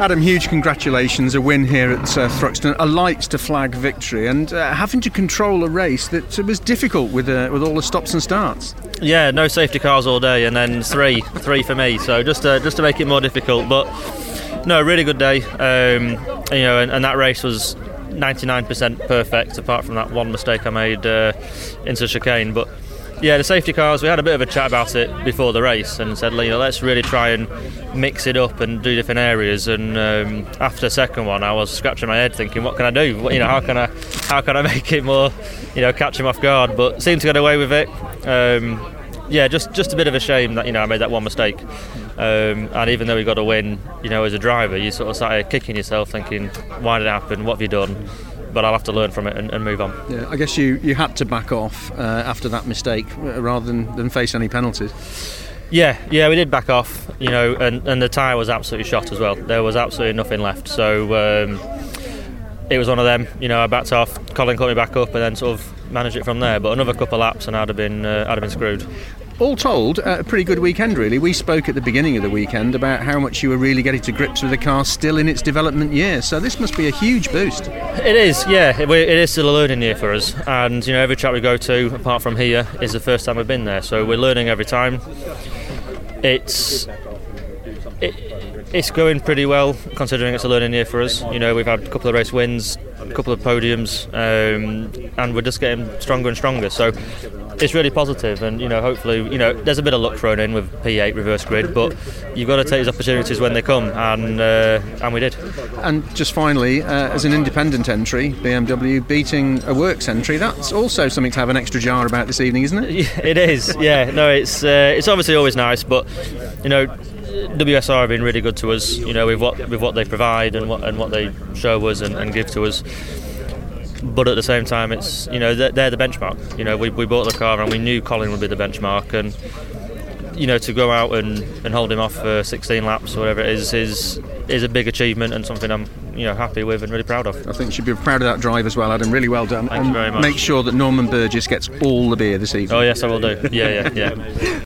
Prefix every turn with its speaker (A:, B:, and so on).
A: Adam, huge congratulations. A win here at uh, Thruxton, a lights to flag victory, and uh, having to control a race that was difficult with, uh, with all the stops and starts.
B: Yeah, no safety cars all day, and then three, three for me. So just to, just to make it more difficult, but no, really good day. Um, you know, and, and that race was 99% perfect, apart from that one mistake I made uh, into chicane. But yeah, the safety cars. We had a bit of a chat about it before the race, and said, you know, let's really try and mix it up and do different areas. And um, after the second one, I was scratching my head, thinking, what can I do? You know, how can I, how can I make it more, you know, catch him off guard? But seemed to get away with it. Um, yeah, just just a bit of a shame that you know I made that one mistake. Um, and even though we got a win, you know, as a driver, you sort of started kicking yourself, thinking, why did it happen? What have you done? But I'll have to learn from it and, and move on.
A: Yeah, I guess you, you had to back off uh, after that mistake uh, rather than, than face any penalties.
B: Yeah, yeah, we did back off, you know, and, and the tyre was absolutely shot as well. There was absolutely nothing left. So um, it was one of them, you know, I backed off, Colin caught me back up and then sort of managed it from there. But another couple of laps and I'd have been, uh, I'd have been screwed
A: all told, uh, a pretty good weekend, really. We spoke at the beginning of the weekend about how much you were really getting to grips with the car still in its development year. So this must be a huge boost.
B: It is, yeah. It, it is still a learning year for us. And, you know, every track we go to, apart from here, is the first time we've been there. So we're learning every time. It's. It, it's going pretty well considering it's a learning year for us. You know, we've had a couple of race wins, a couple of podiums, um, and we're just getting stronger and stronger. So it's really positive, and you know, hopefully, you know, there's a bit of luck thrown in with P8 reverse grid, but you've got to take these opportunities when they come, and uh, and we did.
A: And just finally, uh, as an independent entry, BMW beating a works entry, that's also something to have an extra jar about this evening, isn't it?
B: it is. Yeah. No, it's uh, it's obviously always nice, but you know. WSR have been really good to us, you know, with what with what they provide and what and what they show us and, and give to us but at the same time, it's you know they're, they're, the benchmark. You know, we, we bought the car and we knew Colin would be the benchmark, and you know to go out and, and hold him off for 16 laps or whatever it is is is a big achievement and something I'm you know happy with and really proud of.
A: I think you should be proud of that drive as well, Adam. Really well done.
B: Thank and you very much.
A: Make sure that Norman Burgess gets all the beer this evening.
B: Oh yes, I will do. Yeah, yeah, yeah.